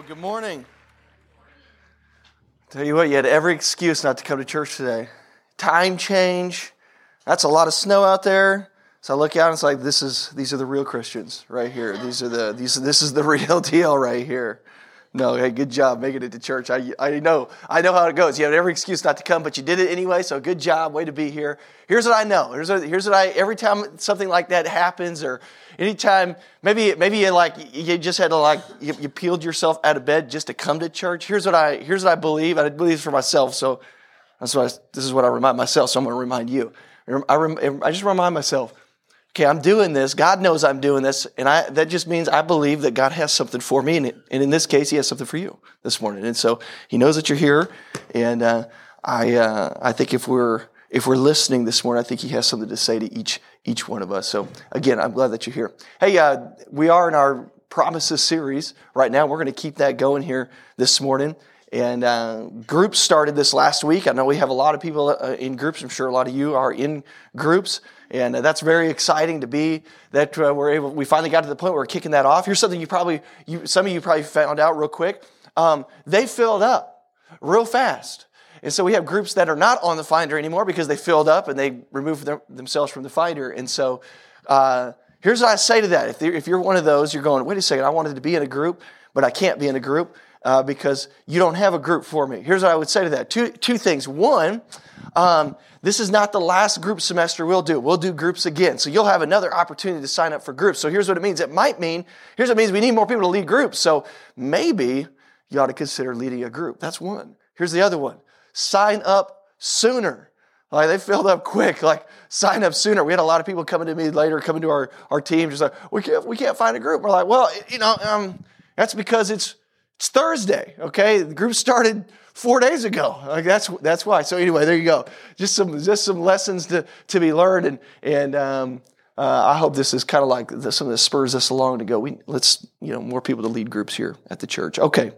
Well, good morning. Tell you what, you had every excuse not to come to church today. Time change. That's a lot of snow out there. So I look out and it's like this is these are the real Christians right here. These are the these this is the real deal right here. No, hey, good job making it to church. I, I know I know how it goes. You had every excuse not to come, but you did it anyway. So good job, way to be here. Here's what I know. Here's what, here's what I every time something like that happens, or anytime maybe maybe you like you just had to like you, you peeled yourself out of bed just to come to church. Here's what I here's what I believe. I believe for myself. So that's why this is what I remind myself. So I'm going to remind you. I, rem, I just remind myself okay, I'm doing this. God knows I'm doing this. And I, that just means I believe that God has something for me. And, and in this case, He has something for you this morning. And so He knows that you're here. And uh, I, uh, I think if we're, if we're listening this morning, I think He has something to say to each, each one of us. So again, I'm glad that you're here. Hey, uh, we are in our Promises series right now. We're going to keep that going here this morning. And uh, groups started this last week. I know we have a lot of people uh, in groups. I'm sure a lot of you are in groups. And uh, that's very exciting to be that uh, we're able, we finally got to the point where we're kicking that off. Here's something you probably, you, some of you probably found out real quick. Um, they filled up real fast. And so we have groups that are not on the Finder anymore because they filled up and they removed their, themselves from the Finder. And so uh, here's what I say to that. If, if you're one of those, you're going, wait a second, I wanted to be in a group, but I can't be in a group uh, because you don't have a group for me. Here's what I would say to that. Two, two things. One, um, this is not the last group semester we'll do. We'll do groups again. So you'll have another opportunity to sign up for groups. So here's what it means. It might mean, here's what it means we need more people to lead groups. So maybe you ought to consider leading a group. That's one. Here's the other one. Sign up sooner. Like they filled up quick. Like sign up sooner. We had a lot of people coming to me later, coming to our, our team, just like, we can't, we can't find a group. We're like, well, you know, um, that's because it's, it's Thursday. Okay. The group started four days ago. Like that's that's why. So anyway, there you go. Just some just some lessons to to be learned, and and um, uh, I hope this is kind of like the, something that spurs us along to go. We let's you know more people to lead groups here at the church. Okay.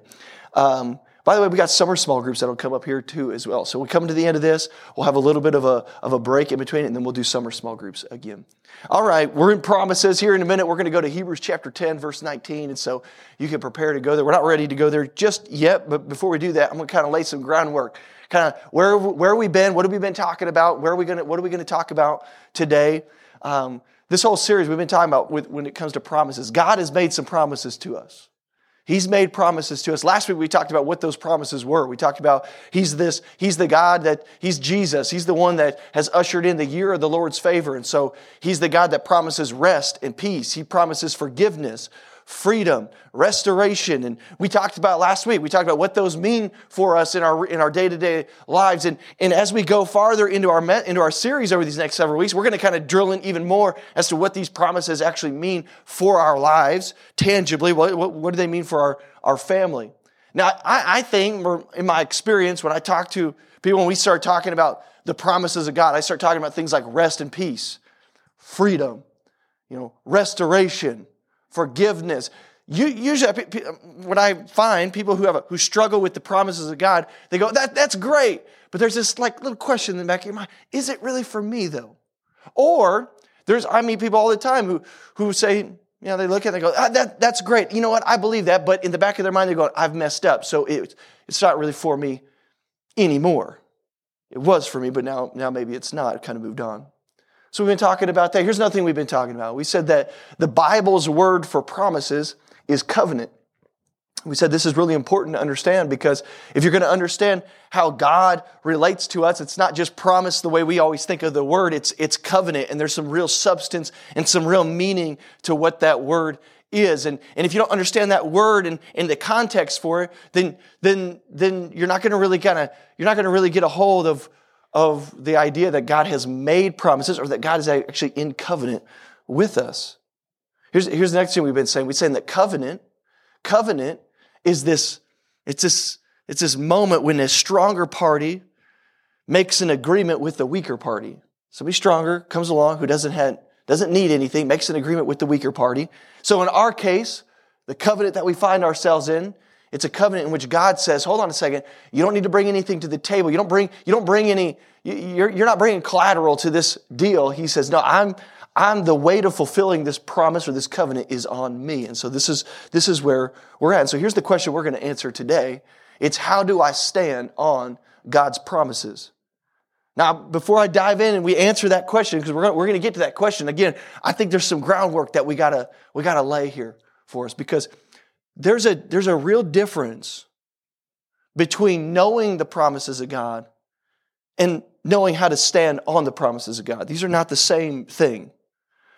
Um, by the way, we got summer small groups that'll come up here too as well. So we come to the end of this, we'll have a little bit of a, of a break in between, and then we'll do summer small groups again. All right, we're in promises here in a minute. We're going to go to Hebrews chapter 10, verse 19. And so you can prepare to go there. We're not ready to go there just yet, but before we do that, I'm going to kind of lay some groundwork. Kind of where, where have we been? What have we been talking about? Where are we going to, what are we going to talk about today? Um, this whole series we've been talking about with, when it comes to promises. God has made some promises to us. He's made promises to us. Last week we talked about what those promises were. We talked about he's this, he's the God that, he's Jesus. He's the one that has ushered in the year of the Lord's favor. And so he's the God that promises rest and peace. He promises forgiveness, freedom, restoration. And we talked about last week, we talked about what those mean for us in our, in our day-to-day lives. And, and as we go farther into our, into our series over these next several weeks, we're going to kind of drill in even more as to what these promises actually mean for our lives, tangibly. What, what, what do they mean for our, our family? Now, I, I think, in my experience, when I talk to people, when we start talking about the promises of God, I start talking about things like rest and peace, freedom, you know, restoration, forgiveness. You, usually, what I find people who have a, who struggle with the promises of God, they go, "That that's great," but there's this like little question in the back of your mind: Is it really for me though? Or there's I meet people all the time who who say, you know, they look at it and they go, ah, that, that's great. You know what? I believe that. But in the back of their mind, they go, I've messed up. So it, it's not really for me anymore. It was for me, but now, now maybe it's not. Kind of moved on. So we've been talking about that. Here's another thing we've been talking about. We said that the Bible's word for promises is covenant. We said this is really important to understand because if you're going to understand how God relates to us, it's not just promise the way we always think of the word, it's, it's covenant, and there's some real substance and some real meaning to what that word is. And, and if you don't understand that word and, and the context for it, then, then, then you're not going to really kind of, you're not going to really get a hold of, of the idea that God has made promises or that God is actually in covenant with us. Here's, here's the next thing we've been saying. We're saying that covenant, covenant is this, it's this, it's this moment when a stronger party makes an agreement with the weaker party. Somebody stronger comes along who doesn't have, doesn't need anything, makes an agreement with the weaker party. So in our case, the covenant that we find ourselves in it's a covenant in which God says, hold on a second, you don't need to bring anything to the table. You don't bring, you don't bring any, you're, you're not bringing collateral to this deal. He says, no, I'm, I'm the weight of fulfilling this promise or this covenant is on me. And so this is, this is where we're at. And so here's the question we're going to answer today. It's how do I stand on God's promises? Now, before I dive in and we answer that question, because we're, going we're to get to that question again, I think there's some groundwork that we gotta, we gotta lay here for us because there's a, there's a real difference between knowing the promises of God and knowing how to stand on the promises of God. These are not the same thing.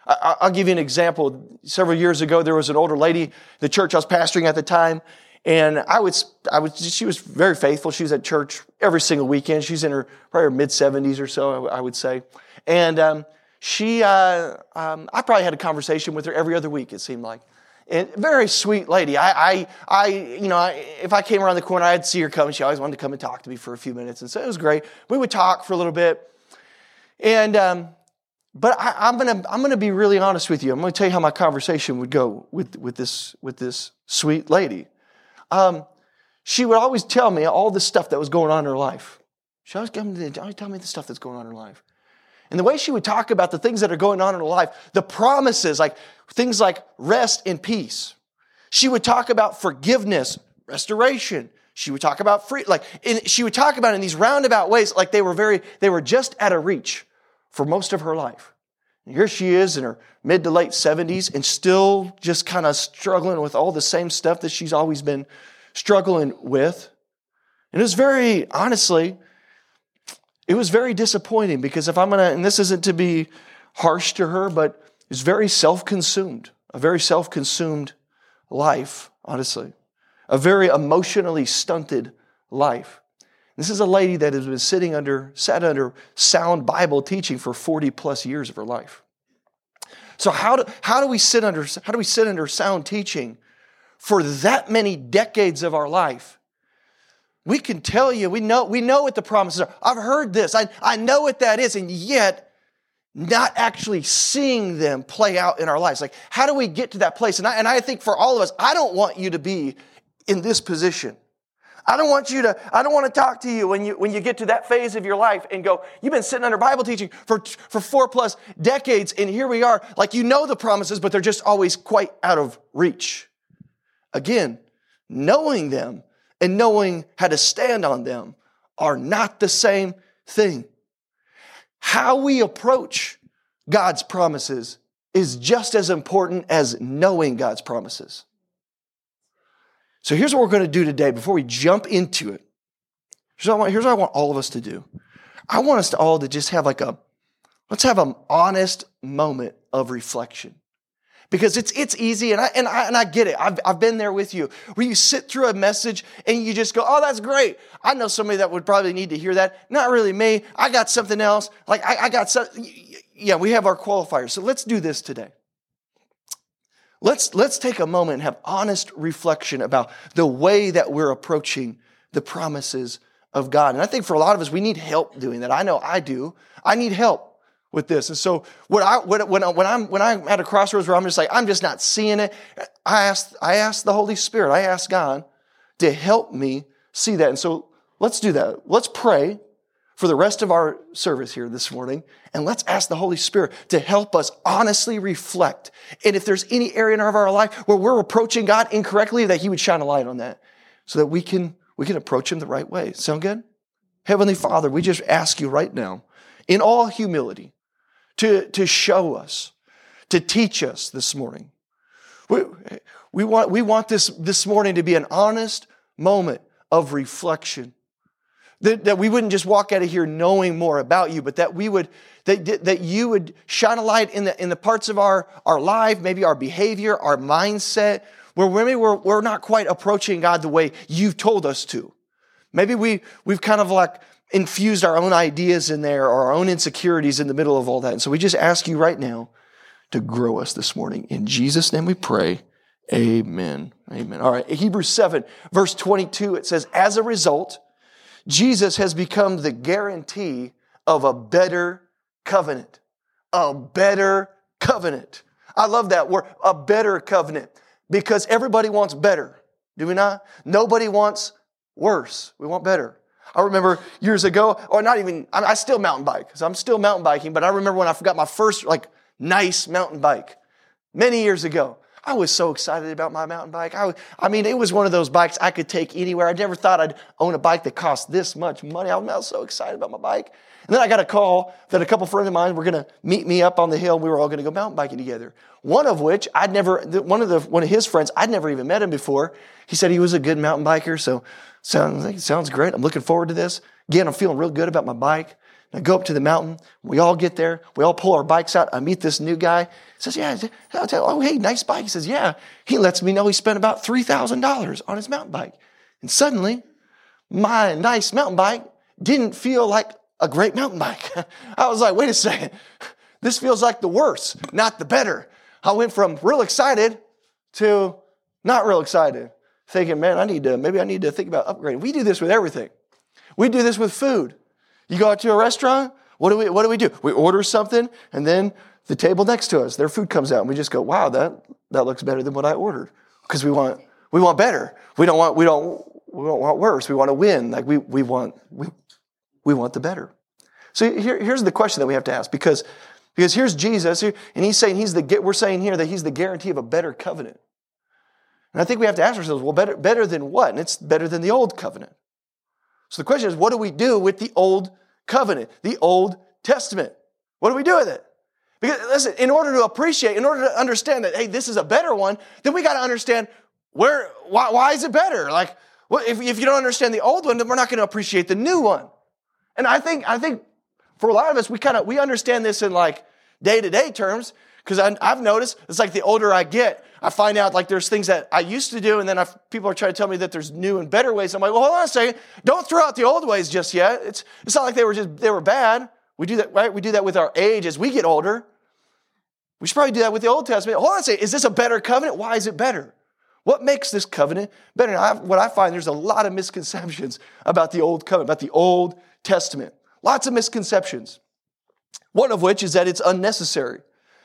I'll give you an example. Several years ago, there was an older lady, the church I was pastoring at the time, and I would, I would, she was very faithful. She was at church every single weekend. She's in her probably mid seventies or so, I would say. And um, she, uh, um, I probably had a conversation with her every other week. It seemed like, and very sweet lady. I, I, I you know, I, if I came around the corner, I'd see her come. She always wanted to come and talk to me for a few minutes, and so it was great. We would talk for a little bit, and um, but I, am gonna I'm gonna be really honest with you. I'm gonna tell you how my conversation would go with with this with this sweet lady. Um, she would always tell me all the stuff that was going on in her life. She always, always tell me the stuff that's going on in her life. And the way she would talk about the things that are going on in her life, the promises, like things like rest and peace. She would talk about forgiveness, restoration. She would talk about free, like, she would talk about in these roundabout ways, like they were very, they were just out of reach for most of her life. And here she is in her mid to late 70s and still just kind of struggling with all the same stuff that she's always been struggling with. And it was very, honestly, it was very disappointing because if I'm going to, and this isn't to be harsh to her, but it's very self consumed, a very self consumed life, honestly, a very emotionally stunted life. This is a lady that has been sitting under, sat under sound Bible teaching for 40 plus years of her life. So how do, how do we sit under, how do we sit under sound teaching for that many decades of our life? We can tell you, we know, we know what the promises are. I've heard this. I, I know what that is. And yet, not actually seeing them play out in our lives. Like, how do we get to that place? And I, and I think for all of us, I don't want you to be in this position. I don't want you to, I don't want to talk to you when you, when you get to that phase of your life and go, you've been sitting under Bible teaching for, for four plus decades and here we are. Like you know the promises, but they're just always quite out of reach. Again, knowing them and knowing how to stand on them are not the same thing. How we approach God's promises is just as important as knowing God's promises. So here's what we're going to do today before we jump into it. Here's what, want, here's what I want all of us to do. I want us to all to just have like a, let's have an honest moment of reflection. Because it's, it's easy, and I, and, I, and I get it. I've, I've been there with you, where you sit through a message and you just go, oh, that's great. I know somebody that would probably need to hear that. Not really me. I got something else. Like, I, I got some, yeah, we have our qualifiers. So let's do this today. Let's, let's take a moment and have honest reflection about the way that we're approaching the promises of God. And I think for a lot of us, we need help doing that. I know I do. I need help with this. And so what I, when, when, when I'm, when I'm at a crossroads where I'm just like, I'm just not seeing it, I ask, I ask the Holy Spirit, I ask God to help me see that. And so let's do that. Let's pray for the rest of our service here this morning. And let's ask the Holy Spirit to help us honestly reflect. And if there's any area in our life where we're approaching God incorrectly, that He would shine a light on that so that we can, we can approach Him the right way. Sound good? Heavenly Father, we just ask you right now, in all humility, to, to show us, to teach us this morning. We, we, want, we want this, this morning to be an honest moment of reflection that, that we wouldn't just walk out of here knowing more about you, but that we would, that, that you would shine a light in the, in the parts of our, our life, maybe our behavior, our mindset, where maybe we're, we're not quite approaching God the way you've told us to. Maybe we, we've kind of like infused our own ideas in there or our own insecurities in the middle of all that. And so we just ask you right now to grow us this morning. In Jesus' name we pray. Amen. Amen. All right. Hebrews 7, verse 22, it says, As a result, Jesus has become the guarantee of a better covenant. A better covenant. I love that word, a better covenant, because everybody wants better. Do we not? Nobody wants worse. We want better. I remember years ago, or not even, I still mountain bike, I'm still mountain biking, but I remember when I forgot my first, like, nice mountain bike many years ago. I was so excited about my mountain bike. I, I mean, it was one of those bikes I could take anywhere. I never thought I'd own a bike that cost this much money. I was so excited about my bike. And then I got a call that a couple friends of mine were going to meet me up on the hill. We were all going to go mountain biking together. One of which I'd never, one of the, one of his friends, I'd never even met him before. He said he was a good mountain biker. So sounds, sounds great. I'm looking forward to this. Again, I'm feeling real good about my bike. I go up to the mountain. We all get there. We all pull our bikes out. I meet this new guy. He says, yeah, I'll tell, oh, hey, nice bike. He says, yeah. He lets me know he spent about $3,000 on his mountain bike. And suddenly, my nice mountain bike didn't feel like a great mountain bike. I was like, wait a second. This feels like the worse, not the better. I went from real excited to not real excited, thinking, man, I need to, maybe I need to think about upgrading. We do this with everything. We do this with food. You go out to a restaurant, what do we, what do, we do? We order something, and then the table next to us, their food comes out, and we just go, wow, that, that looks better than what I ordered. Because we want, we want better. We don't want, we don't, we don't want worse. We want to win. Like we, we want, we, we want the better. So here, here's the question that we have to ask because, because here's Jesus, and he's saying he's the, we're saying here that he's the guarantee of a better covenant. And I think we have to ask ourselves, well, better, better than what? And it's better than the old covenant. So the question is, what do we do with the old covenant, the Old Testament? What do we do with it? Because listen, in order to appreciate, in order to understand that, hey, this is a better one, then we got to understand where, why, why is it better? Like, well, if, if you don't understand the old one, then we're not going to appreciate the new one. And I think, I think for a lot of us, we kind of, we understand this in like day to day terms, because I've noticed it's like the older I get, I find out like there's things that I used to do, and then I've, people are trying to tell me that there's new and better ways. I'm like, well, hold on a second. Don't throw out the old ways just yet. It's, it's not like they were just, they were bad. We do that, right? We do that with our age as we get older. We should probably do that with the Old Testament. Hold on a second. Is this a better covenant? Why is it better? What makes this covenant better? I, what I find, there's a lot of misconceptions about the Old Covenant, about the Old Testament. Lots of misconceptions. One of which is that it's unnecessary.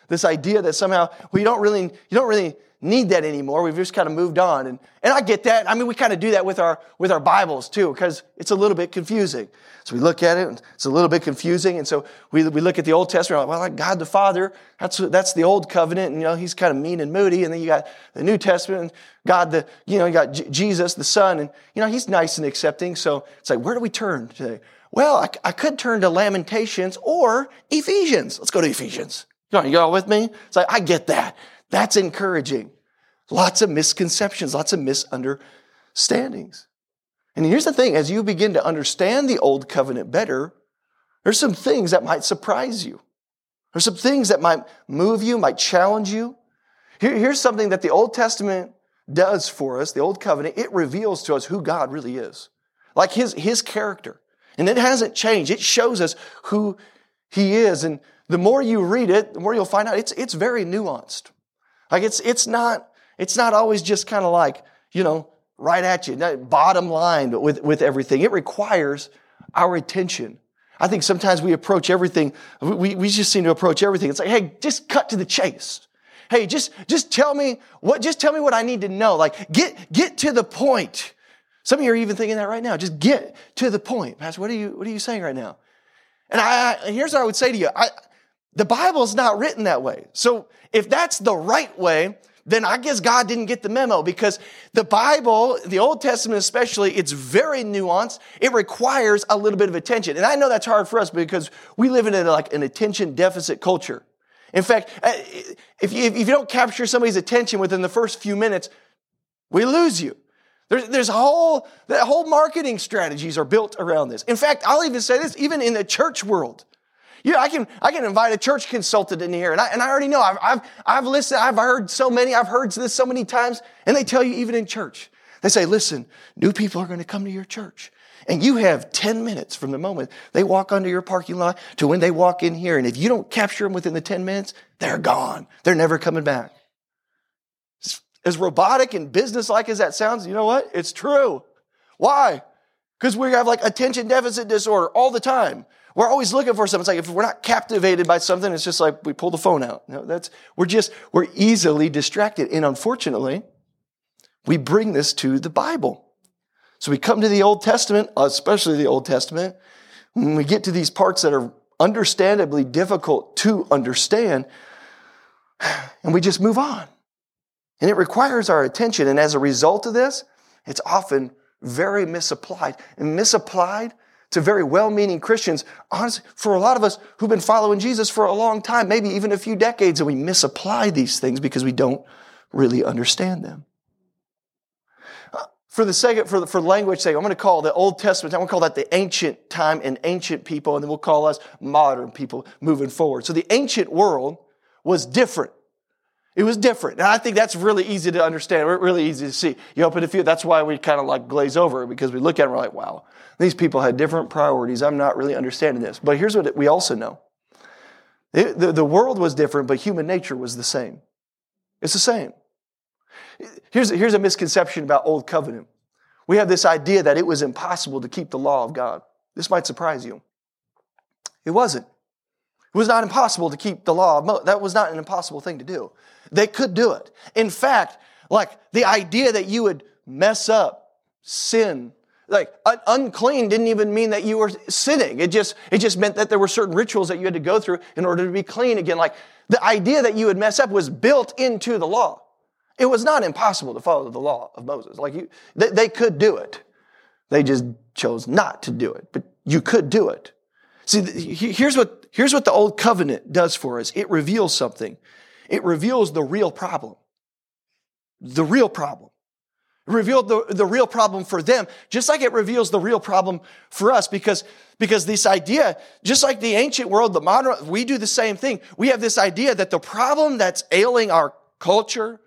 This idea that somehow we don't really, you don't really need that anymore. We've just kind of moved on. And, and I get that. I mean, we kind of do that with our, with our Bibles too, because it's a little bit confusing. So we look at it, and it's a little bit confusing. And so we, we look at the Old Testament, like, well, like God the Father, that's, that's the Old Covenant, and you know, he's kind of mean and moody. And then you got the New Testament, and God the, you know, you got J- Jesus, the Son, and you know, he's nice and accepting. So it's like, where do we turn today? Well, I, I could turn to Lamentations or Ephesians. Let's go to Ephesians. You you all with me? It's like, I get that. That's encouraging. Lots of misconceptions, lots of misunderstandings. And here's the thing as you begin to understand the old covenant better, there's some things that might surprise you. There's some things that might move you, might challenge you. Here, here's something that the Old Testament does for us, the Old Covenant, it reveals to us who God really is. Like his, his character. And it hasn't changed. It shows us who he is. And the more you read it, the more you'll find out it's, it's very nuanced. Like it's, it's not, it's not always just kind of like, you know, right at you, bottom line with, with everything. It requires our attention. I think sometimes we approach everything, we, we just seem to approach everything. It's like, hey, just cut to the chase. Hey, just, just tell me what, just tell me what I need to know. Like, get, get to the point. Some of you are even thinking that right now. Just get to the point. Pastor, what are you, what are you saying right now? And I, I here's what I would say to you. I, the Bible's not written that way. So if that's the right way, then I guess God didn't get the memo because the Bible, the Old Testament especially, it's very nuanced. It requires a little bit of attention. And I know that's hard for us because we live in a, like an attention deficit culture. In fact, uh, if you, if you don't capture somebody's attention within the first few minutes, we lose you. There's, there's whole, the whole marketing strategies are built around this. In fact, I'll even say this, even in the church world. Yeah, I can, I can invite a church consultant in here. And I, and I already know, I've, I've, I've listened, I've heard so many, I've heard this so many times. And they tell you even in church, they say, listen, new people are going to come to your church. And you have 10 minutes from the moment they walk onto your parking lot to when they walk in here. And if you don't capture them within the 10 minutes, they're gone. They're never coming back. As robotic and businesslike as that sounds, you know what? It's true. Why? Because we have like attention deficit disorder all the time. We're always looking for something. It's like if we're not captivated by something, it's just like we pull the phone out. No, that's, we're just, we're easily distracted. And unfortunately, we bring this to the Bible. So we come to the Old Testament, especially the Old Testament. When we get to these parts that are understandably difficult to understand, And we just move on. And it requires our attention. And as a result of this, it's often very misapplied. And misapplied to very well meaning Christians, honestly, for a lot of us who've been following Jesus for a long time, maybe even a few decades, and we misapply these things because we don't really understand them. Uh, for the second, for the, for language sake, I'm going to call the Old Testament, I'm going to call that the ancient time and ancient people, and then we'll call us modern people moving forward. So the ancient world was different. It was different. And I think that's really easy to understand, really easy to see. You open a few, that's why we kind of like glaze over because we look at it and we're like, wow, these people had different priorities. I'm not really understanding this. But here's what we also know it, the, the world was different, but human nature was the same. It's the same. Here's, here's a misconception about Old Covenant. We have this idea that it was impossible to keep the law of God. This might surprise you. It wasn't. It was not impossible to keep the law. Mo- that was not an impossible thing to do. They could do it. In fact, like the idea that you would mess up, sin, like unclean didn't even mean that you were sinning. It just, it just meant that there were certain rituals that you had to go through in order to be clean again. Like the idea that you would mess up was built into the law. It was not impossible to follow the law of Moses. Like you, they, they could do it. They just chose not to do it, but you could do it. See, here's what, here's what the old covenant does for us. It reveals something. It reveals the real problem. The real problem revealed the, the real problem for them, just like it reveals the real problem for us, because, because this idea, just like the ancient world, the modern, we do the same thing. We have this idea that the problem that's ailing our culture,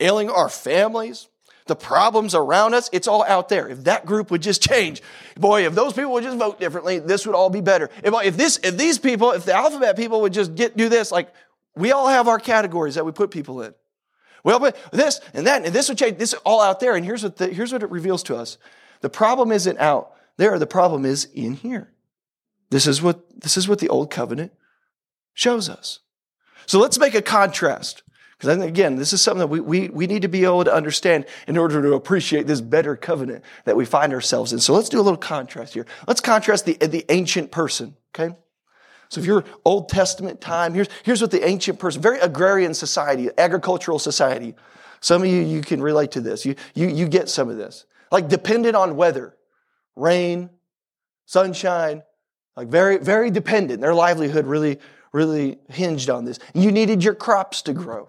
ailing our families, the problems around us, it's all out there. If that group would just change, boy, if those people would just vote differently, this would all be better. If, if this, if these people, if the alphabet people would just get, do this, like, we all have our categories that we put people in. Well, but this and that and this would change. This is all out there. And here's what the, here's what it reveals to us: the problem isn't out there. The problem is in here. This is what this is what the old covenant shows us. So let's make a contrast. Because again, this is something that we, we, we need to be able to understand in order to appreciate this better covenant that we find ourselves in. So let's do a little contrast here. Let's contrast the, the ancient person, okay? So if you're Old Testament time, here's, here's what the ancient person, very agrarian society, agricultural society. Some of you, you can relate to this. You, you, you get some of this. Like dependent on weather, rain, sunshine, like very, very dependent. Their livelihood really, really hinged on this. You needed your crops to grow.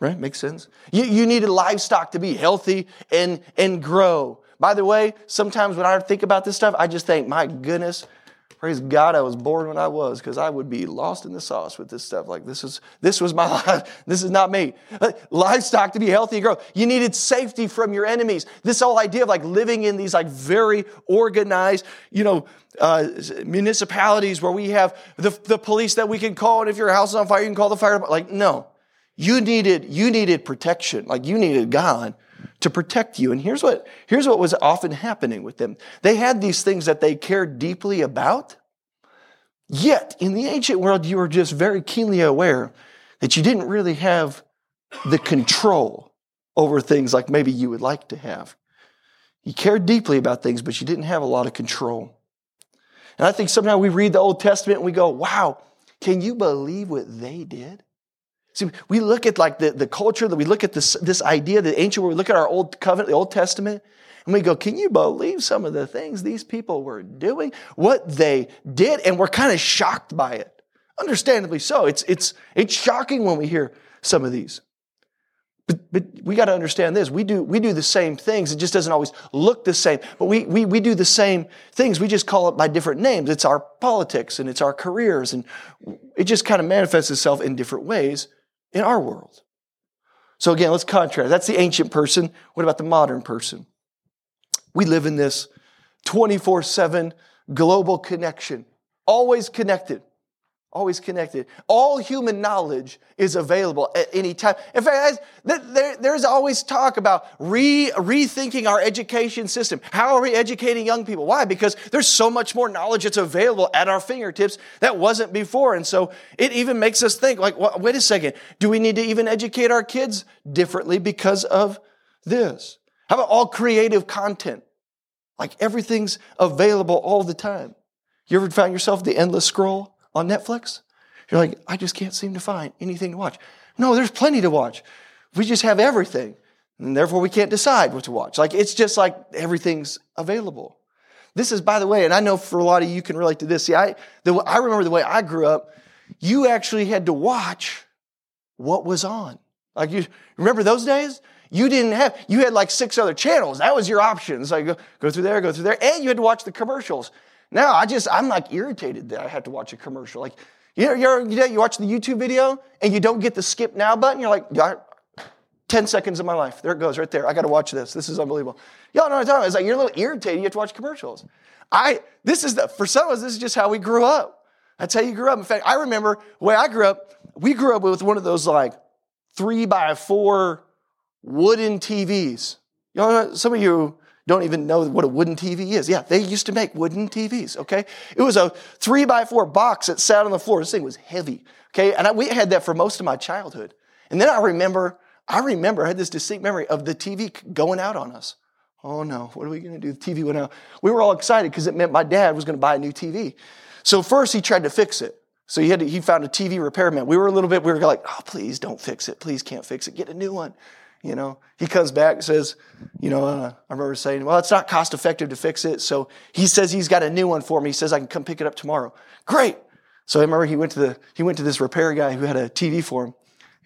Right? Makes sense? You, you needed livestock to be healthy and, and grow. By the way, sometimes when I think about this stuff, I just think, my goodness, Praise God, I was born when I was because I would be lost in the sauce with this stuff. Like this is this was my life. This is not me. Livestock to be healthy and grow. You needed safety from your enemies. This whole idea of like living in these like very organized, you know, uh, municipalities where we have the, the police that we can call, and if your house is on fire, you can call the fire. Like no, you needed you needed protection. Like you needed God to protect you. And here's what, here's what was often happening with them. They had these things that they cared deeply about. Yet, in the ancient world, you were just very keenly aware that you didn't really have the control over things like maybe you would like to have. You cared deeply about things, but you didn't have a lot of control. And I think sometimes we read the Old Testament and we go, wow, can you believe what they did? See, we look at like the, the culture that we look at this, this idea, the ancient world, we look at our old covenant, the Old Testament, and we go, can you believe some of the things these people were doing? What they did? And we're kind of shocked by it. Understandably so. It's, it's, it's shocking when we hear some of these. But, but we got to understand this. We do, we do the same things. It just doesn't always look the same. But we, we, we do the same things. We just call it by different names. It's our politics and it's our careers. And it just kind of manifests itself in different ways in our world. So again, let's contrast. That's the ancient person. What about the modern person? We live in this 24 7 global connection, always connected. Always connected. All human knowledge is available at any time. In fact, there, there's always talk about re, rethinking our education system. How are we educating young people? Why? Because there's so much more knowledge that's available at our fingertips that wasn't before. And so it even makes us think, like, wait a second, do we need to even educate our kids differently because of this? How about all creative content? Like everything's available all the time. You ever found yourself the endless scroll? On Netflix. You're like, I just can't seem to find anything to watch. No, there's plenty to watch. We just have everything. And therefore, we can't decide what to watch. Like, it's just like everything's available. This is, by the way, and I know for a lot of you can relate to this. See, I, the, I remember the way I grew up, you actually had to watch what was on. Like, you remember those days? You didn't have, you had like six other channels. That was your options. Like, go, go through there, go through there, and you had to watch the commercials. Now, I just, I'm like irritated that I have to watch a commercial. Like, you know, you're, you watch the YouTube video and you don't get the skip now button. You're like, 10 seconds of my life. There it goes, right there. I got to watch this. This is unbelievable. Y'all know what I'm talking about. It's like you're a little irritated. You have to watch commercials. I, this is the, for some of us, this is just how we grew up. That's how you grew up. In fact, I remember the way I grew up, we grew up with one of those like three by four wooden TVs. You know, some of you don't even know what a wooden TV is. Yeah, they used to make wooden TVs, okay? It was a three by four box that sat on the floor. This thing was heavy, okay? And I, we had that for most of my childhood. And then I remember I remember, I had this distinct memory of the TV going out on us. Oh no, what are we to do? The TV went out. We were all excited because it meant my dad was to buy a new TV. So first he tried to fix it. So he had to, he found a TV repairman. We were a little bit, we were like, oh, please don't fix it. Please can't fix it. Get a new one. You know, he comes back and says, you know, uh, I remember saying, well, it's not cost effective to fix it. So he says he's got a new one for me. He says I can come pick it up tomorrow. Great. So I remember he went to the, he went to this repair guy who had a TV for him.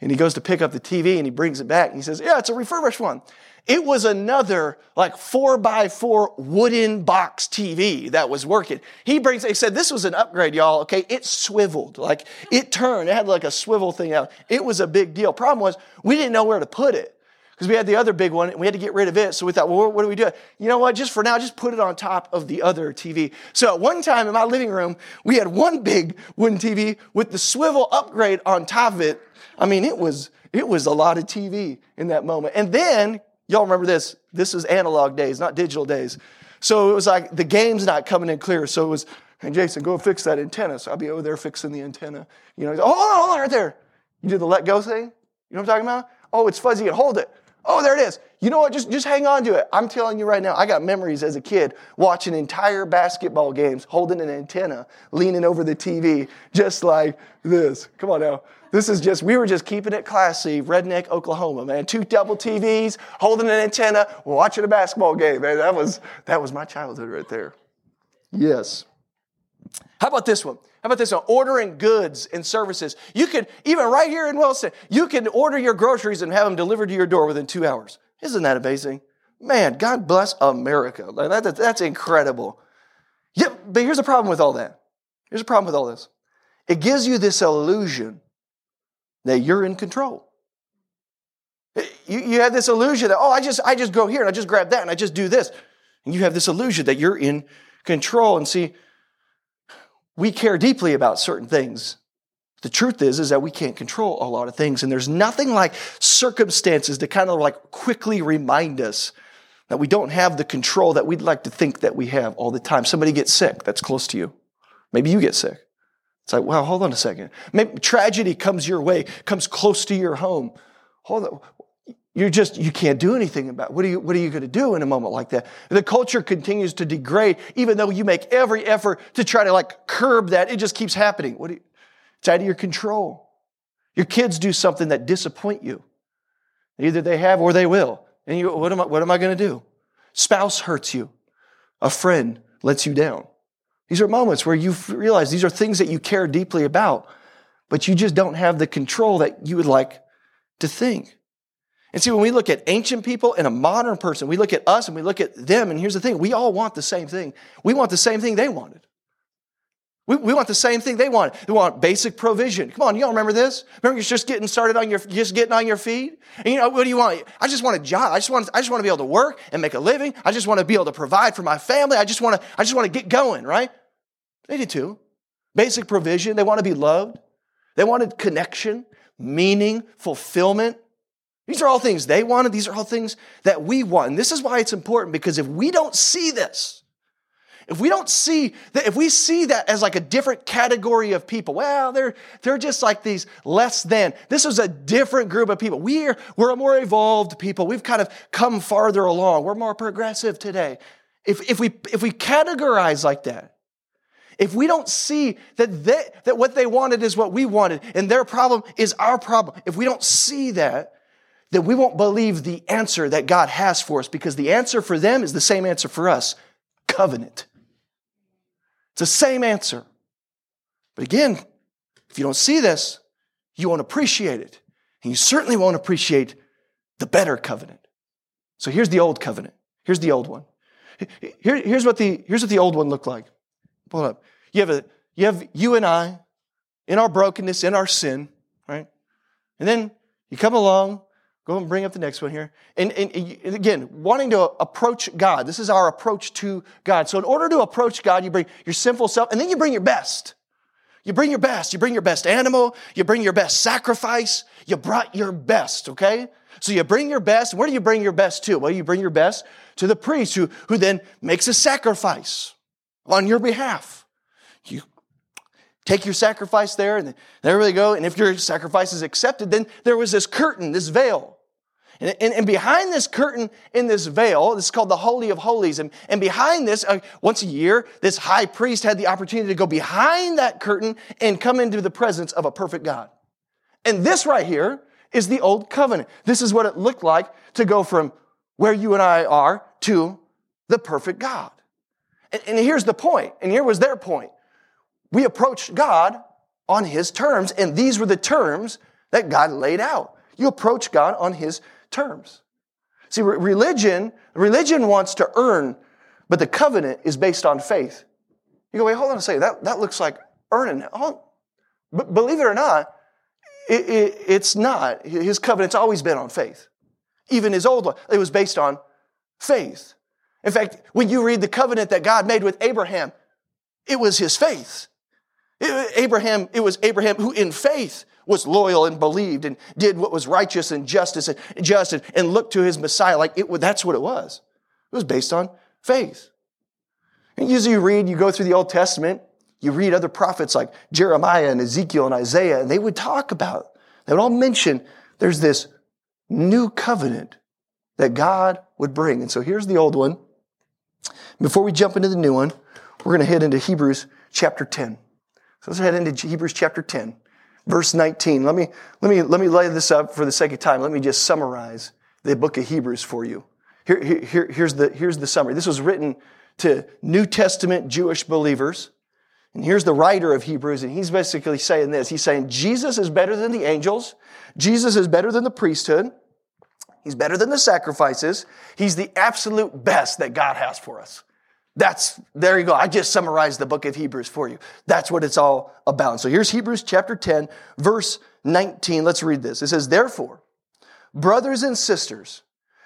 And he goes to pick up the TV and he brings it back and he says, Yeah, it's a refurbished one. It was another like four by four wooden box TV that was working. He brings, he said, This was an upgrade, y'all. Okay. It swiveled, like it turned. It had like a swivel thing out. It was a big deal. Problem was, we didn't know where to put it because we had the other big one and we had to get rid of it. So we thought, well, what do we do? You know what? Just for now, just put it on top of the other TV. So at one time in my living room, we had one big wooden TV with the swivel upgrade on top of it I mean, it was, it was a lot of TV in that moment. And then, y'all remember this, this is analog days, not digital days. So it was like the game's not coming in clear. So it was, hey, Jason, go fix that antenna. So I'll be over there fixing the antenna. You know, oh, hold on, right there. You did the let go thing? You know what I'm talking about? Oh, it's fuzzy. Hold it. Oh, there it is. You know what? Just, just hang on to it. I'm telling you right now, I got memories as a kid watching entire basketball games, holding an antenna, leaning over the TV, just like this. Come on now. This is just, we were just keeping it classy, redneck Oklahoma, man. Two double TVs, holding an antenna, watching a basketball game, man. That was, that was my childhood right there. Yes. How about this one? How about this one? Ordering goods and services. You could, even right here in Wilson, you can order your groceries and have them delivered to your door within two hours. Isn't that amazing? Man, God bless America. That, that, that's incredible. Yep, but here's the problem with all that. Here's the problem with all this. It gives you this illusion that you're in control. Eh, you, you have this illusion that, oh, I just, I just go here and I just grab that and I just do this. And you have this illusion that you're in control. And see, we care deeply about certain things. The truth is, is that we can't control a lot of things. And there's nothing like circumstances to kind of like quickly remind us that we don't have the control that we'd like to think that we have all the time. Somebody gets sick that's close to you. Maybe you get sick. It's like, well, hold on a second. Maybe tragedy comes your way, comes close to your home. Hold on. You're just, you can't do anything about it. What are you, what are you going to do in a moment like that? The culture continues to degrade, even though you make every effort to try to like curb that. It just keeps happening. What you, it's out of your control. Your kids do something that disappoint you. Either they have or they will. And you, what am I, what am I going to do? Spouse hurts you. A friend lets you down. These are moments where you realize these are things that you care deeply about, but you just don't have the control that you would like to think. And see, when we look at ancient people and a modern person, we look at us and we look at them, and here's the thing we all want the same thing. We want the same thing they wanted. We, we want the same thing they want. They want basic provision. Come on, y'all remember this? Remember you're just getting started on your, just getting on your feet? And you know, what do you want? I just want a job. I just want, I just want to be able to work and make a living. I just want to be able to provide for my family. I just want to, I just want to get going, right? They did too. Basic provision. They want to be loved. They wanted connection, meaning, fulfillment. These are all things they wanted. These are all things that we want. And this is why it's important because if we don't see this, if we don't see that, if we see that as like a different category of people, well, they're, they're just like these less than. This is a different group of people. We're, we're a more evolved people. We've kind of come farther along. We're more progressive today. If, if, we, if we categorize like that, if we don't see that they, that what they wanted is what we wanted and their problem is our problem, if we don't see that, then we won't believe the answer that God has for us because the answer for them is the same answer for us covenant. It's the same answer. But again, if you don't see this, you won't appreciate it. And you certainly won't appreciate the better covenant. So here's the old covenant. Here's the old one. Here, here's, what the, here's what the old one looked like. Pull it up. You have, a, you have you and I in our brokenness, in our sin, right? And then you come along, go and bring up the next one here. And, and, and again, wanting to approach God. This is our approach to God. So in order to approach God, you bring your sinful self, and then you bring your best. You bring your best. You bring your best animal. You bring your best sacrifice. You brought your best, okay? So you bring your best. Where do you bring your best to? Well, you bring your best to the priest who, who then makes a sacrifice on your behalf. You take your sacrifice there and there we go. And if your sacrifice is accepted, then there was this curtain, this veil. And, and, and, behind this curtain in this veil, this is called the Holy of Holies. And, and behind this, uh, once a year, this high priest had the opportunity to go behind that curtain and come into the presence of a perfect God. And this right here is the old covenant. This is what it looked like to go from where you and I are to the perfect God. And, and here's the point, and here was their point. We approached God on His terms, and these were the terms that God laid out. You approach God on His terms. See, religion, religion wants to earn, but the covenant is based on faith. You go, wait, hold on a second. That, that looks like earning. Oh, but believe it or not, it, it, it's not. His covenant's always been on faith. Even his old one, it was based on faith. In fact, when you read the covenant that God made with Abraham, it was his faith. It, Abraham, it was Abraham who in faith was loyal and believed and did what was righteous and justice and just and, and looked to his Messiah like it, that's what it was. It was based on faith. And usually you read, you go through the Old Testament, you read other prophets like Jeremiah and Ezekiel and Isaiah, and they would talk about, they would all mention there's this new covenant that God would bring. And so here's the old one. Before we jump into the new one, we're going to head into Hebrews chapter 10. So let's head into Hebrews chapter 10, verse 19. Let me, let me, let me lay this up for the sake of time. Let me just summarize the book of Hebrews for you. Here, here, here's, the, here's the summary. This was written to New Testament Jewish believers. And here's the writer of Hebrews, and he's basically saying this. He's saying Jesus is better than the angels. Jesus is better than the priesthood. He's better than the sacrifices. He's the absolute best that God has for us. That's, there you go. I just summarized the book of Hebrews for you. That's what it's all about. So here's Hebrews chapter 10, verse 19. Let's read this. It says, Therefore, brothers and sisters,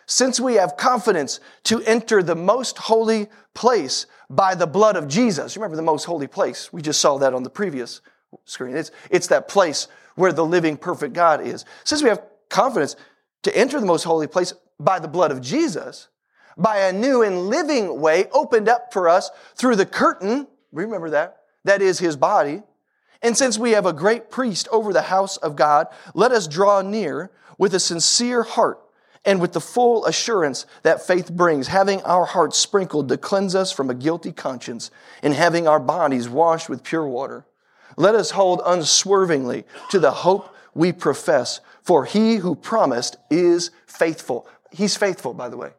since we have confidence to enter the most holy place by the blood of Jesus. Remember the most holy place? We just saw that on the previous screen. It's, it's that place where the living, perfect God is. Since we have confidence to enter the most holy place by the blood of Jesus, by a new and living way opened up for us through the curtain, remember that? That is his body. And since we have a great priest over the house of God, let us draw near with a sincere heart and with the full assurance that faith brings, having our hearts sprinkled to cleanse us from a guilty conscience, and having our bodies washed with pure water. Let us hold unswervingly to the hope we profess, for he who promised is faithful. He's faithful, by the way.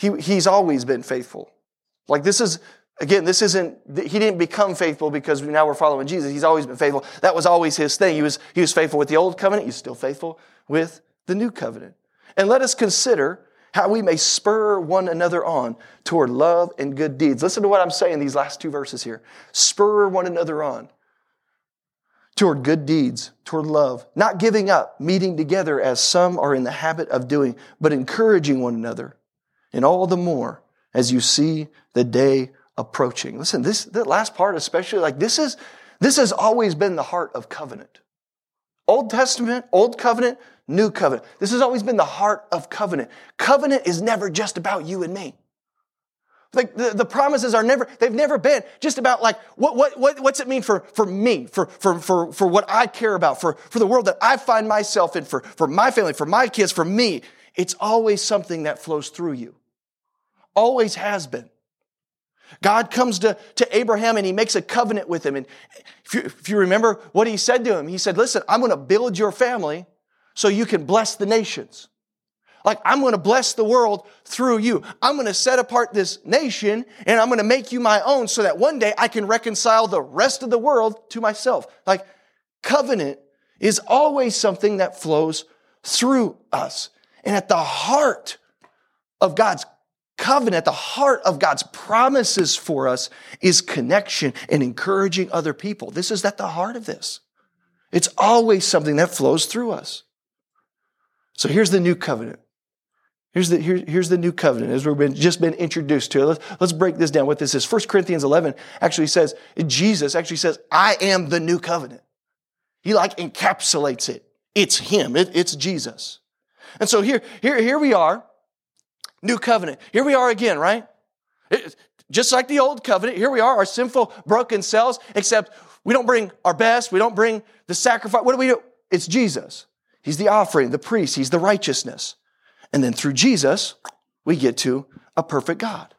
He, he's always been faithful. Like this is, again, this isn't, he didn't become faithful because now we're following Jesus. He's always been faithful. That was always his thing. He was, he was faithful with the old covenant. He's still faithful with the new covenant. And let us consider how we may spur one another on toward love and good deeds. Listen to what I'm saying these last two verses here. Spur one another on toward good deeds, toward love, not giving up, meeting together as some are in the habit of doing, but encouraging one another, and all the more as you see the day approaching. Listen, this the last part, especially like this is this has always been the heart of covenant. Old Testament, Old Covenant, New Covenant. This has always been the heart of covenant. Covenant is never just about you and me. Like the, the promises are never, they've never been just about like, what, what, what, what's it mean for, for me, for, for, for, for what I care about, for, for the world that I find myself in, for, for my family, for my kids, for me. It's always something that flows through you. Always has been. God comes to, to Abraham and he makes a covenant with him. And if you, if you remember what he said to him, he said, Listen, I'm going to build your family so you can bless the nations. Like, I'm going to bless the world through you. I'm going to set apart this nation and I'm going to make you my own so that one day I can reconcile the rest of the world to myself. Like, covenant is always something that flows through us. And at the heart of God's covenant, the heart of God's promises for us is connection and encouraging other people. This is at the heart of this. It's always something that flows through us. So here's the new covenant. Here's the, here, here's the new covenant as we've been, just been introduced to. Let's, let's break this down. What this is. 1 Corinthians 11 actually says, Jesus actually says, I am the new covenant. He like encapsulates it. It's Him. It, it's Jesus. And so here, here, here we are, new covenant. Here we are again, right? It, just like the old covenant, here we are, our sinful, broken selves, except we don't bring our best. We don't bring the sacrifice. What do we do? It's Jesus. He's the offering, the priest. He's the righteousness. And then through Jesus, we get to a perfect God.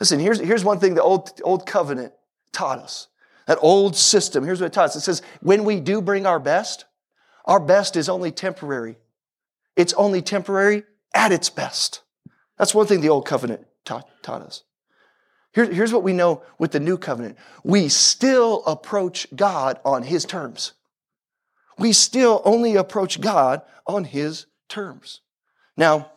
Listen, here's, here's one thing the old, old covenant taught us. That old system, here's what it taught us. It says, when we do bring our best, our best is only temporary. It's only temporary at its best. That's one thing the old covenant taught, taught us. Here, here's what we know with the new covenant. We still approach God on his terms. We still only approach God on his terms. Now,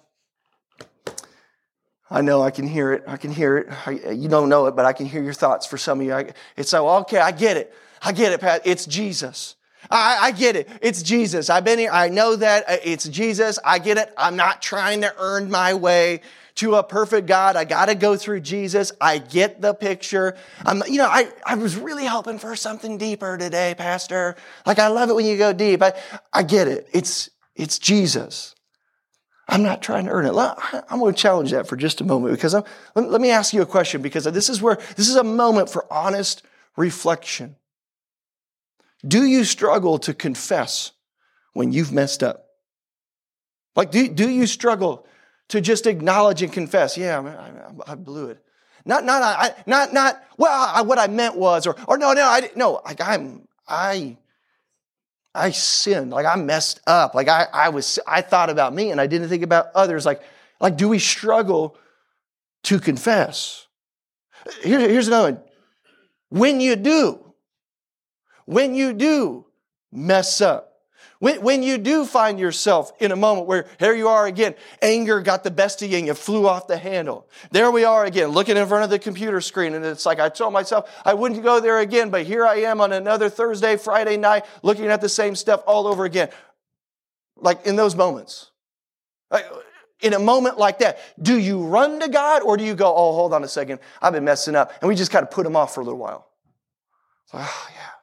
I know I can hear it. I can hear it. I, you don't know it, but I can hear your thoughts for some of you. I, it's like, okay, I get it. I get it, Pat. It's Jesus. I, I, get it. It's Jesus. I've been here. I know that uh, it's Jesus. I get it. I'm not trying to earn my way to a perfect God. I got to go through Jesus. I get the picture. I'm, you know, I, I was really hoping for something deeper today, Pastor. Like, I love it when you go deep. I, I get it. It's, it's Jesus. I'm not trying to earn it. I'm going to challenge that for just a moment because I'm, let me ask you a question because this is where this is a moment for honest reflection. Do you struggle to confess when you've messed up? Like, do, do you struggle to just acknowledge and confess? Yeah, I, I, blew it. Not, not, I, not, not. Well, I, what I meant was, or, or no, no, I, no. Like I'm, I I sinned. Like I messed up. Like I, I was, I thought about me and I didn't think about others. Like, like, do we struggle to confess? Here, here's another one. When you do, when you do mess up, when, when you do find yourself in a moment where here you are again, anger got the best of you and you flew off the handle. There we are again, looking in front of the computer screen. And it's like I told myself I wouldn't go there again, but here I am on another Thursday, Friday night, looking at the same stuff all over again. Like in those moments. In a moment like that, do you run to God or do you go, oh, hold on a second, I've been messing up? And we just kind of put him off for a little while. oh, yeah.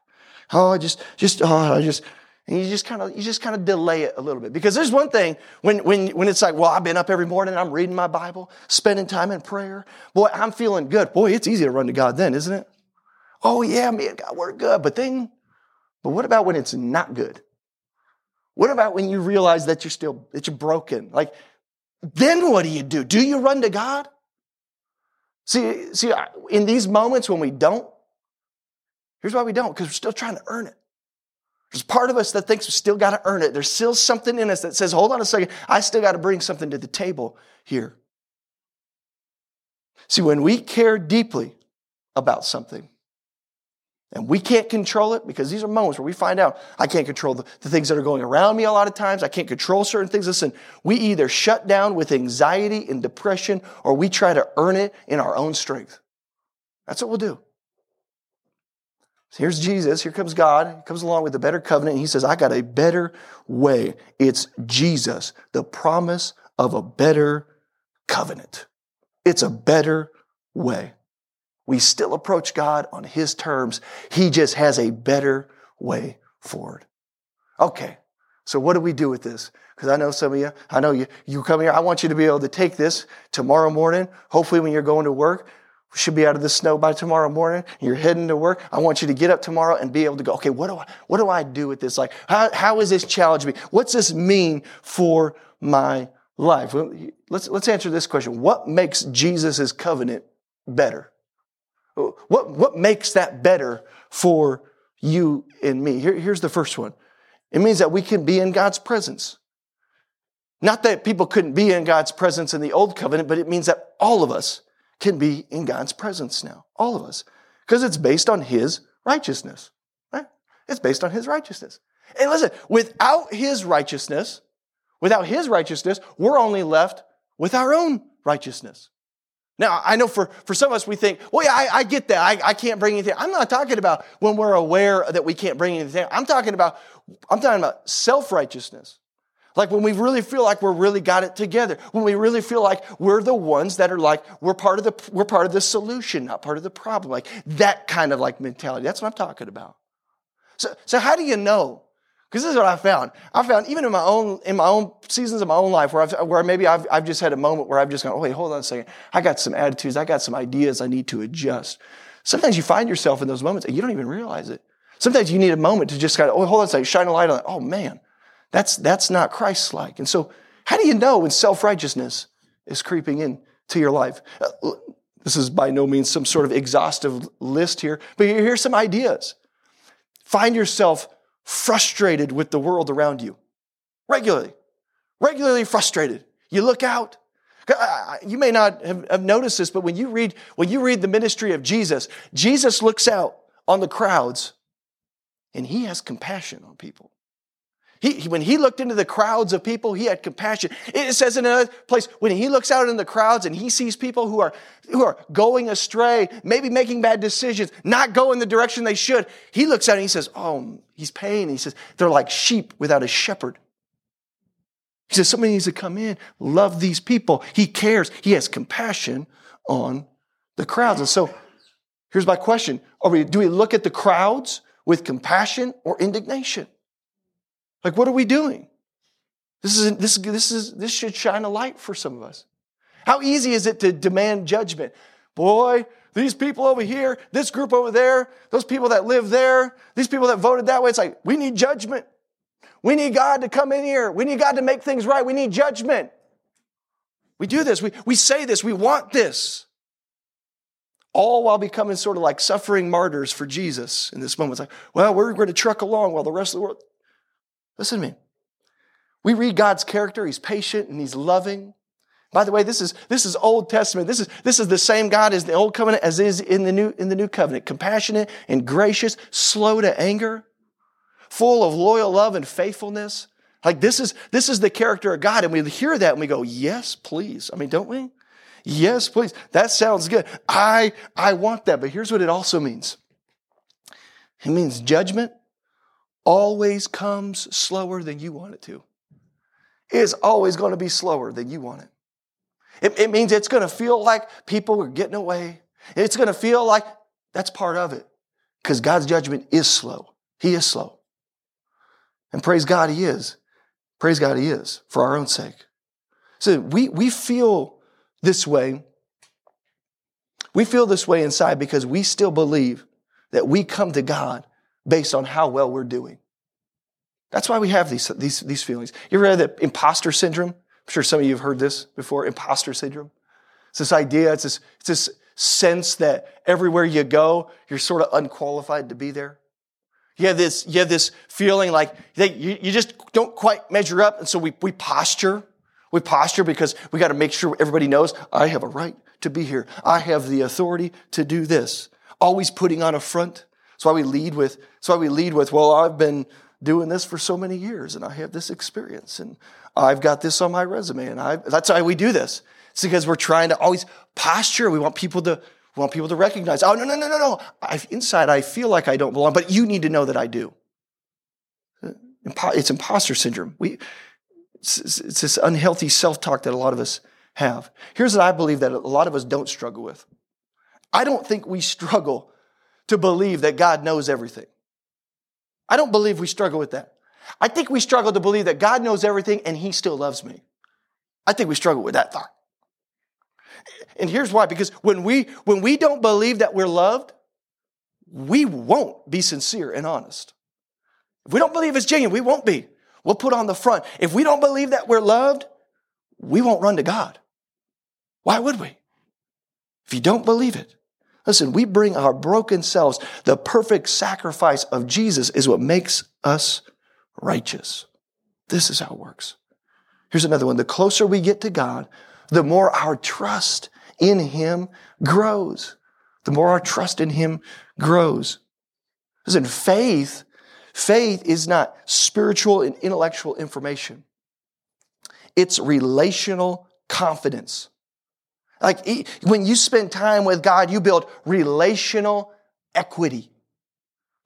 Oh, I just, just, oh, I just, and you just kind of you just kind of delay it a little bit. Because there's one thing when when when it's like well i've been up every morning i'm reading my bible spending time in prayer. Boy i'm feeling good. Boy it's easy to run to god then isn't it? Oh yeah me and god we're good. But then but what about when it's not good? What about when you realize that you're still that you're broken? Like then what do you do? Do you run to god? See see in these moments when we don't here's why we don't because we're still trying to earn it there's part of us that thinks we still got to earn it. There's still something in us that says, hold on a second, I still got to bring something to the table here. See, when we care deeply about something, and we can't control it because these are moments where we find out I can't control the, the, things that are going around me a lot of times. I can't control certain things. Listen, we either shut down with anxiety and depression or we try to earn it in our own strength. That's what we'll do. So here's Jesus. Here comes God. He comes along with a better covenant. He says, I got a better way. It's Jesus, the promise of a better covenant. It's a better way. We still approach God on his terms. He just has a better way forward. Okay. So what do we do with this? Because I know some of you, I know you, you come here. I want you to be able to take this tomorrow morning. Hopefully when you're going to work, should be out of the snow by tomorrow morning. You're heading to work. I want you to get up tomorrow and be able to go, okay, what do I, what do I do with this? Like, how, how is this challenge me? What's this mean for my life? Well, let's, let's answer this question. What makes Jesus' covenant better? What, what makes that better for you and me? Here, here's the first one. It means that we can be in God's presence. Not that people couldn't be in God's presence in the old covenant, but it means that all of us can be in God's presence now. All of us. Because it's based on His righteousness. Right? It's based on His righteousness. And listen, without His righteousness, without His righteousness, we're only left with our own righteousness. Now, I know for, for some of us, we think, well, yeah, I, I get that. I, I can't bring anything. I'm not talking about when we're aware that we can't bring anything. I'm talking about, I'm talking about self-righteousness. Like when we really feel like we're really got it together. When we really feel like we're the ones that are like, we're part of the, we're part of the solution, not part of the problem. Like that kind of like mentality. That's what I'm talking about. So, so how do you know? Because this is what I found. I found even in my own in my own seasons of my own life where I've, where maybe I've, I've just had a moment where I've just gone, oh wait, hold on a second. I got some attitudes, I got some ideas I need to adjust. Sometimes you find yourself in those moments and you don't even realize it. Sometimes you need a moment to just kind of, oh, hold on a second, shine a light on it. Oh man, that's that's not Christ-like. And so, how do you know when self-righteousness is creeping in to your life? Uh, this is by no means some sort of exhaustive list here, but here's some ideas. Find yourself frustrated with the world around you. Regularly. Regularly frustrated. You look out. You may not have noticed this, but when you read, when you read the ministry of Jesus, Jesus looks out on the crowds and he has compassion on people. He, when he looked into the crowds of people, he had compassion. It says in another place, when he looks out in the crowds and he sees people who are, who are going astray, maybe making bad decisions, not going the direction they should, he looks out and he says, Oh, he's paying. He says, They're like sheep without a shepherd. He says, Somebody needs to come in, love these people. He cares. He has compassion on the crowds. And so here's my question Are we, Do we look at the crowds with compassion or indignation? Like, what are we doing? This is, this, this, is, this should shine a light for some of us. How easy is it to demand judgment? Boy, these people over here, this group over there, those people that live there, these people that voted that way, it's like, we need judgment. We need God to come in here. We need God to make things right. We need judgment. We do this. We, we say this. We want this. All while becoming sort of like suffering martyrs for Jesus in this moment. It's like, well, we're going to truck along while the rest of the world. Listen to me. We read God's character. He's patient and he's loving. By the way, this is, this is Old Testament. This is, this is the same God as the Old Covenant as is in the, new, in the New Covenant. Compassionate and gracious, slow to anger, full of loyal love and faithfulness. Like this is, this is the character of God. And we hear that and we go, yes, please. I mean, don't we? Yes, please. That sounds good. I, I want that. But here's what it also means. It means judgment always comes slower than you want it to. It is always going to be slower than you want it. It, it means it's going to feel like people are getting away. It's going to feel like that's part of it because God's judgment is slow. He is slow. And praise God, He is. Praise God, He is for our own sake. So we, we feel this way. We feel this way inside because we still believe that we come to God based on how well we're doing. That's why we have these, these, these feelings. You ever had the imposter syndrome? I'm sure some of you have heard this before, imposter syndrome. It's this idea, it's this, it's this sense that everywhere you go, you're sort of unqualified to be there. You have this, you have this feeling like you, you just don't quite measure up. And so we, we posture. We posture because we got to make sure everybody knows I have a right to be here. I have the authority to do this. Always putting on a front. That's why we lead with, that's why we lead with, well, I've been doing this for so many years and I have this experience and I've got this on my resume and I, that's why we do this. It's because we're trying to always posture. We want people to, we want people to recognize, oh, no, no, no, no, no. I, inside, I feel like I don't belong, but you need to know that I do. It's imposter syndrome. We, it's, it's this unhealthy self-talk that a lot of us have. Here's what I believe that a lot of us don't struggle with. I don't think we struggle to believe that God knows everything. I don't believe we struggle with that. I think we struggle to believe that God knows everything and He still loves me. I think we struggle with that thought. And here's why because when we, when we don't believe that we're loved, we won't be sincere and honest. If we don't believe it's genuine, we won't be. We'll put on the front. If we don't believe that we're loved, we won't run to God. Why would we? If you don't believe it. Listen, we bring our broken selves. The perfect sacrifice of Jesus is what makes us righteous. This is how it works. Here's another one. The closer we get to God, the more our trust in Him grows. The more our trust in Him grows. Listen, faith, faith is not spiritual and intellectual information. It's relational confidence. Like when you spend time with God, you build relational equity.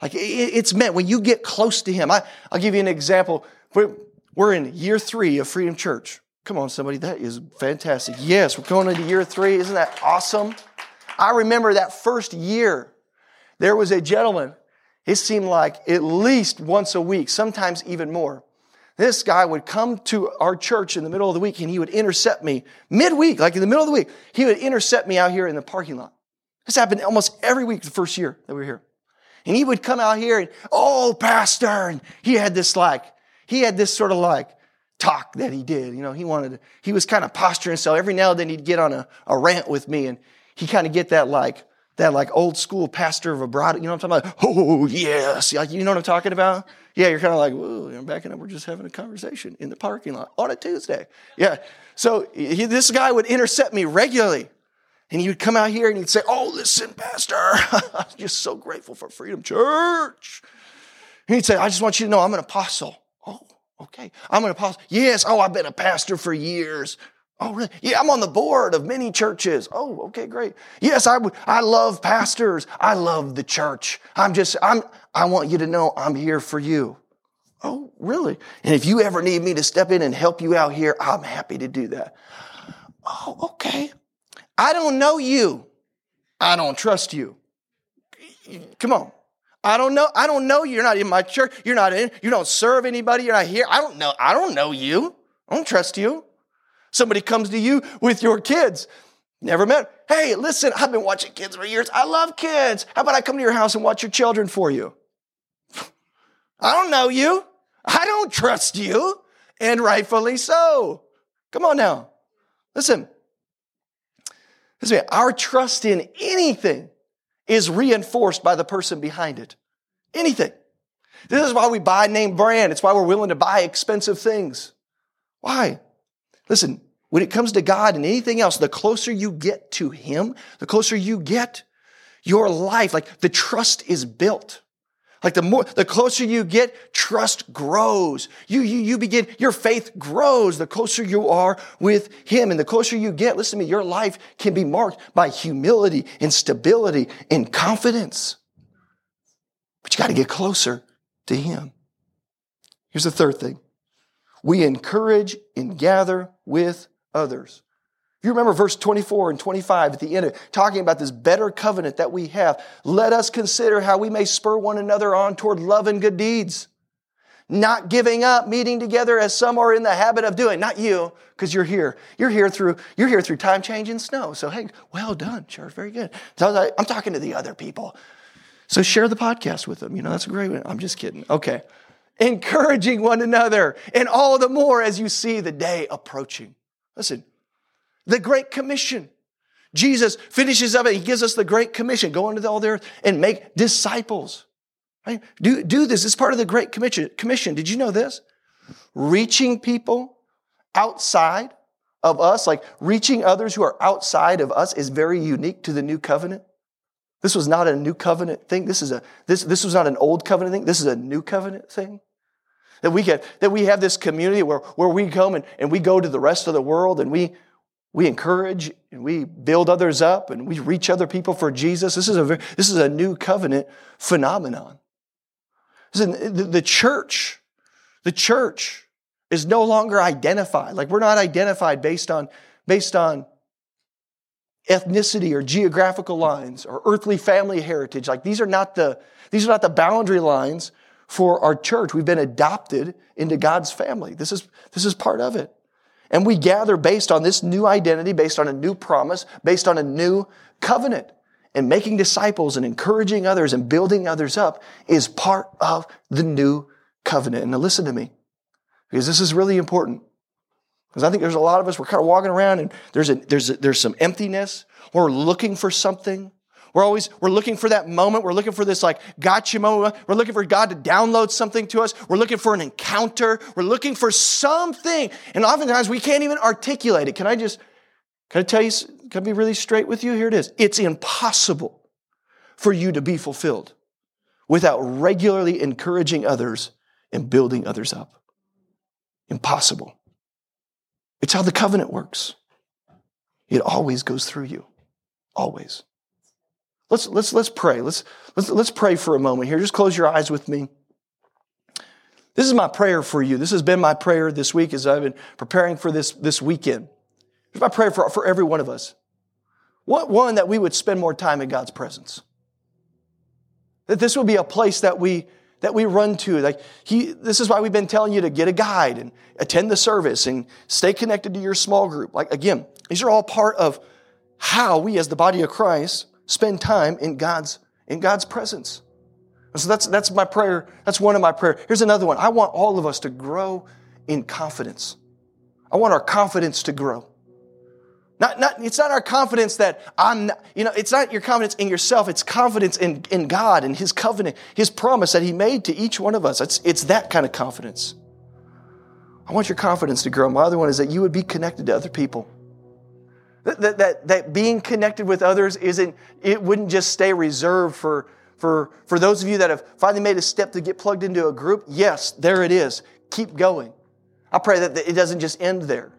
Like it's meant when you get close to Him. I, will give you an example. We're, we're in year three of Freedom Church. Come on, somebody, that is fantastic. Yes, we're going into year three. Isn't that awesome? I remember that first year, there was a gentleman, it seemed like at least once a week, sometimes even more. This guy would come to our church in the middle of the week and he would intercept me midweek, like in the middle of the week. He would intercept me out here in the parking lot. This happened almost every week the first year that we were here. And he would come out here and, oh, pastor. And he had this like, he had this sort of like talk that he did. You know, he wanted to, he was kind of posturing So Every now and then he'd get on a, a rant with me and he kind of get that like, that like old school pastor of a bride. You know what I'm talking about? Oh, yes. Like, you know what I'm talking about? Yeah, you're kind of like, whoa, I'm backing up. We're just having a conversation in the parking lot on a Tuesday. Yeah. So he, this guy would intercept me regularly. And he would come out here and he'd say, Oh, listen, Pastor, I'm just so grateful for Freedom Church. And he'd say, I just want you to know I'm an apostle. Oh, okay. I'm an apostle. Yes. Oh, I've been a pastor for years. Oh, really? Yeah, I'm on the board of many churches. Oh, okay, great. Yes, I would. I love pastors. I love the church. I'm just. I'm. I want you to know I'm here for you. Oh, really? And if you ever need me to step in and help you out here, I'm happy to do that. Oh, okay. I don't know you. I don't trust you. Come on. I don't know. I don't know you. You're not in my church. You're not in. You don't serve anybody. You're not here. I don't know. I don't know you. I don't trust you. Somebody comes to you with your kids. Never met. Hey, listen, I've been watching kids for years. I love kids. How about I come to your house and watch your children for you? I don't know you. I don't trust you. And rightfully so. Come on now. Listen. Listen, our trust in anything is reinforced by the person behind it. Anything. This is why we buy name brand. It's why we're willing to buy expensive things. Why? Listen, when it comes to God and anything else, the closer you get to Him, the closer you get, your life, like the trust is built. Like the more, the closer you get, trust grows. You, you, you begin, your faith grows the closer you are with Him. And the closer you get, listen to me, your life can be marked by humility and stability and confidence. But you got to get closer to Him. Here's the third thing we encourage and gather with others. You remember verse 24 and 25 at the end, talking about this better covenant that we have. Let us consider how we may spur one another on toward love and good deeds. Not giving up, meeting together as some are in the habit of doing. Not you, because you're here. You're here through, you're here through time change and snow. So hey, well done, church. Very good. So I'm talking to the other people. So share the podcast with them. You know, that's a great one. I'm just kidding. Okay encouraging one another, and all the more as you see the day approaching. Listen, the Great Commission. Jesus finishes up it. He gives us the Great Commission. Go into all the earth and make disciples. Right? Do, do this. It's part of the Great Commission. Commission. Did you know this? Reaching people outside of us, like reaching others who are outside of us, is very unique to the new covenant. This was not a new covenant thing. This is a this this was not an old covenant thing. This is a new covenant thing. That we get that we have this community where, where we come and, and we go to the rest of the world and we we encourage and we build others up and we reach other people for Jesus. This is a this is a new covenant phenomenon. The church, the church is no longer identified. Like we're not identified based on based on ethnicity or geographical lines or earthly family heritage. Like these are not the, these are not the boundary lines for our church. We've been adopted into God's family. This is, this is part of it. And we gather based on this new identity, based on a new promise, based on a new covenant. And making disciples and encouraging others and building others up is part of the new covenant. And now listen to me, because this is really important. Because I think there's a lot of us, we're kind of walking around and there's, a, there's, a, there's some emptiness. We're looking for something. We're always, we're looking for that moment. We're looking for this like gotcha moment. We're looking for God to download something to us. We're looking for an encounter. We're looking for something. And oftentimes we can't even articulate it. Can I just, can I tell you, can I be really straight with you? Here it is. It's impossible for you to be fulfilled without regularly encouraging others and building others up. Impossible. It's how the covenant works. It always goes through you. Always. Let's, let's, let's pray. Let's, let's, let's pray for a moment here. Just close your eyes with me. This is my prayer for you. This has been my prayer this week as I've been preparing for this, this weekend. It's my prayer for, for every one of us. What, one, that we would spend more time in God's presence. That this would be a place that we, that we run to. Like he, this is why we've been telling you to get a guide and attend the service and stay connected to your small group. Like again, these are all part of how we as the body of Christ spend time in God's, in God's presence. And So that's, that's my prayer. That's one of my prayers. Here's another one. I want all of us to grow in confidence. I want our confidence to grow. Not, not, it's not our confidence that I'm, not, you know, it's not your confidence in yourself. It's confidence in, in God and His covenant, His promise that He made to each one of us. It's, it's that kind of confidence. I want your confidence to grow. My other one is that you would be connected to other people. That, that, that, being connected with others isn't, it wouldn't just stay reserved for, for, for those of you that have finally made a step to get plugged into a group. Yes, there it is. Keep going. I pray that it doesn't just end there.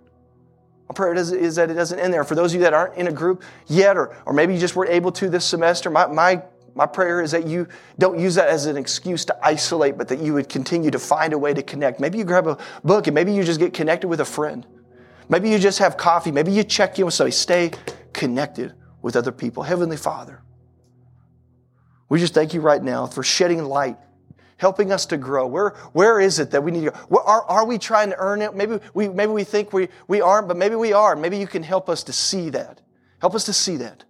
My prayer is, is that it doesn't end there. For those of you that aren't in a group yet, or, or maybe you just weren't able to this semester, my, my, my prayer is that you don't use that as an excuse to isolate, but that you would continue to find a way to connect. Maybe you grab a book and maybe you just get connected with a friend. Maybe you just have coffee. Maybe you check in with somebody. Stay connected with other people. Heavenly Father, we just thank you right now for shedding light, helping us to grow. Where, where is it that we need to go? Are, are we trying to earn it? Maybe we, maybe we think we, we aren't, but maybe we are. Maybe you can help us to see that. Help us to see that.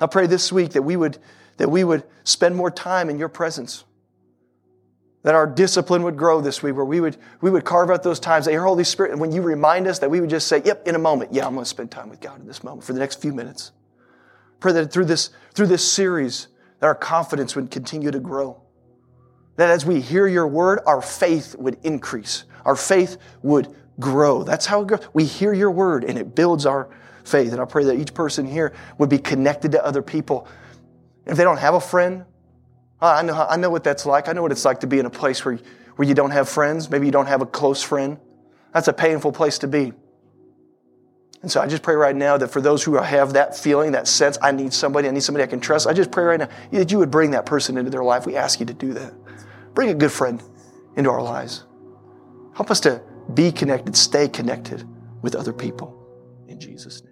I pray this week that we would, that we would spend more time in your presence that our discipline would grow this week, where we would, we would carve out those times that your Holy Spirit, and when you remind us, that we would just say, Yep, in a moment, yeah, I'm going to spend time with God in this moment for the next few minutes. Pray that through this, through this series, that our confidence would continue to grow. That as we hear your word, our faith would increase. Our faith would grow. That's how. We hear your word and it builds our faith. And I pray that each person here would be connected to other people. If they don't have a friend, I know, I know what that's like. I know what it's like to be in a place where, where you don't have friends. Maybe you don't have a close friend. That's a painful place to be. And so I just pray right now that for those who have that feeling, that sense, I need somebody, I need somebody I can trust, I just pray right now that you would bring that person into their life. We ask you to do that. Bring a good friend into our lives. Help us to be connected, stay connected with other people. In Jesus' name.